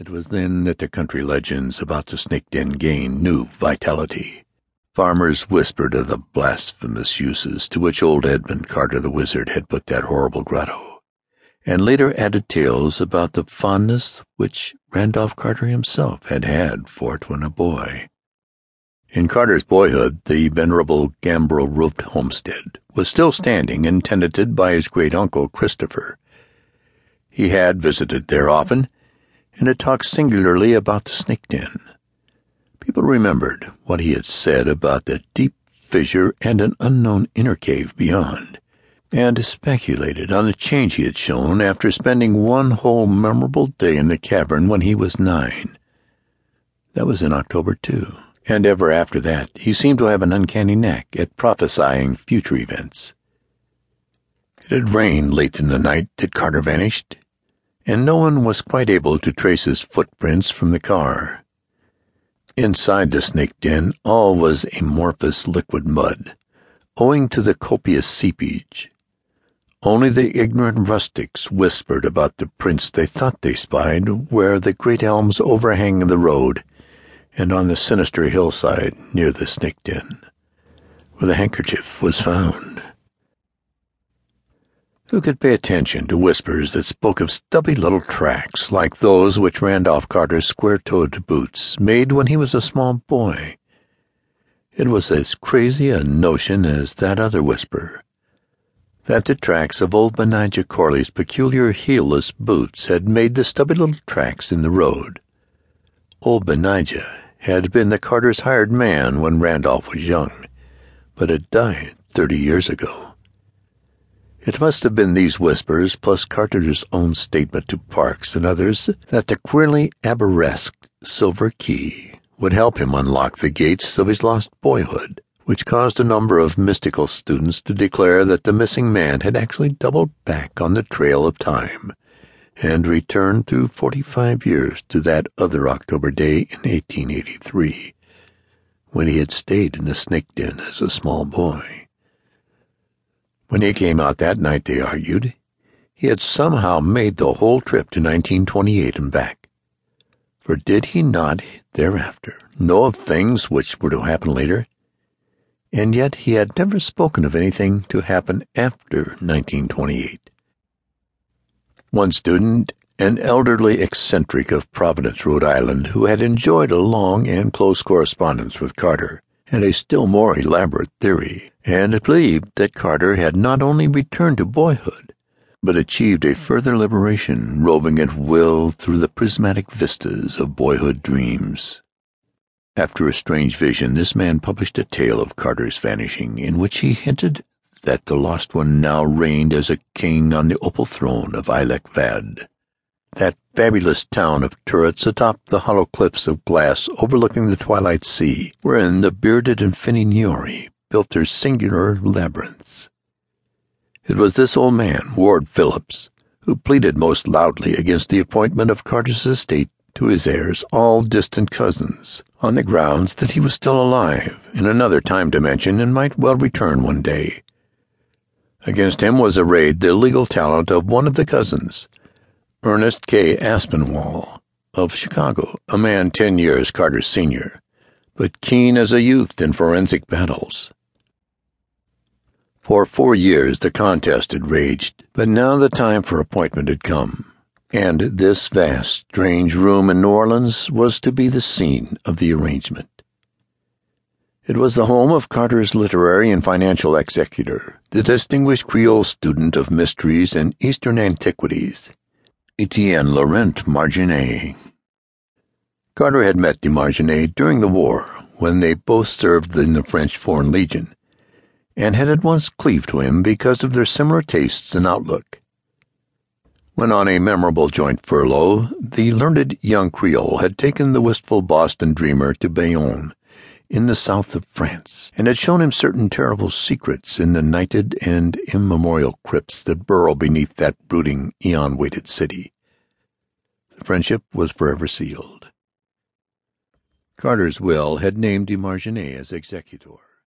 It was then that the country legends about the snake den gained new vitality. Farmers whispered of the blasphemous uses to which old Edmund Carter the wizard had put that horrible grotto, and later added tales about the fondness which Randolph Carter himself had had for it when a boy. In Carter's boyhood, the venerable gambrel roofed homestead was still standing and tenanted by his great uncle Christopher. He had visited there often and had talked singularly about the snake den. People remembered what he had said about the deep fissure and an unknown inner cave beyond, and speculated on the change he had shown after spending one whole memorable day in the cavern when he was nine. That was in October, too, and ever after that he seemed to have an uncanny knack at prophesying future events. It had rained late in the night that Carter vanished, and no one was quite able to trace his footprints from the car. Inside the snake den, all was amorphous liquid mud, owing to the copious seepage. Only the ignorant rustics whispered about the prints they thought they spied where the great elms overhang the road and on the sinister hillside near the snake den, where the handkerchief was found who could pay attention to whispers that spoke of stubby little tracks like those which Randolph Carter's square-toed boots made when he was a small boy. It was as crazy a notion as that other whisper, that the tracks of old Benijah Corley's peculiar heelless boots had made the stubby little tracks in the road. Old Benijah had been the Carter's hired man when Randolph was young, but had died thirty years ago. It must have been these whispers, plus Carter's own statement to Parks and others, that the queerly arabesque silver key would help him unlock the gates of his lost boyhood, which caused a number of mystical students to declare that the missing man had actually doubled back on the trail of time and returned through forty-five years to that other October day in 1883, when he had stayed in the snake den as a small boy. When he came out that night, they argued, he had somehow made the whole trip to 1928 and back. For did he not, thereafter, know of things which were to happen later? And yet he had never spoken of anything to happen after 1928. One student, an elderly eccentric of Providence, Rhode Island, who had enjoyed a long and close correspondence with Carter, had a still more elaborate theory, and believed that Carter had not only returned to boyhood, but achieved a further liberation, roving at will through the prismatic vistas of boyhood dreams. After a strange vision, this man published a tale of Carter's vanishing, in which he hinted that the lost one now reigned as a king on the opal throne of Ilek Vad that fabulous town of turrets atop the hollow cliffs of glass overlooking the twilight sea, wherein the bearded and finny Gnorri built their singular labyrinths. It was this old man, Ward Phillips, who pleaded most loudly against the appointment of Carter's estate to his heirs, all distant cousins, on the grounds that he was still alive in another time dimension and might well return one day. Against him was arrayed the legal talent of one of the cousins, Ernest K. Aspinwall, of Chicago, a man ten years Carter's senior, but keen as a youth in forensic battles. For four years the contest had raged, but now the time for appointment had come, and this vast, strange room in New Orleans was to be the scene of the arrangement. It was the home of Carter's literary and financial executor, the distinguished Creole student of mysteries and Eastern antiquities, Etienne Laurent Marigny. Carter had met de Marigny during the war when they both served in the French Foreign Legion, and had at once cleaved to him because of their similar tastes and outlook. When on a memorable joint furlough, the learned young Creole had taken the wistful Boston dreamer to Bayonne, in the south of France, and had shown him certain terrible secrets in the nighted and immemorial crypts that burrow beneath that brooding, eon-weighted city. The friendship was forever sealed. Carter's will had named de as executor.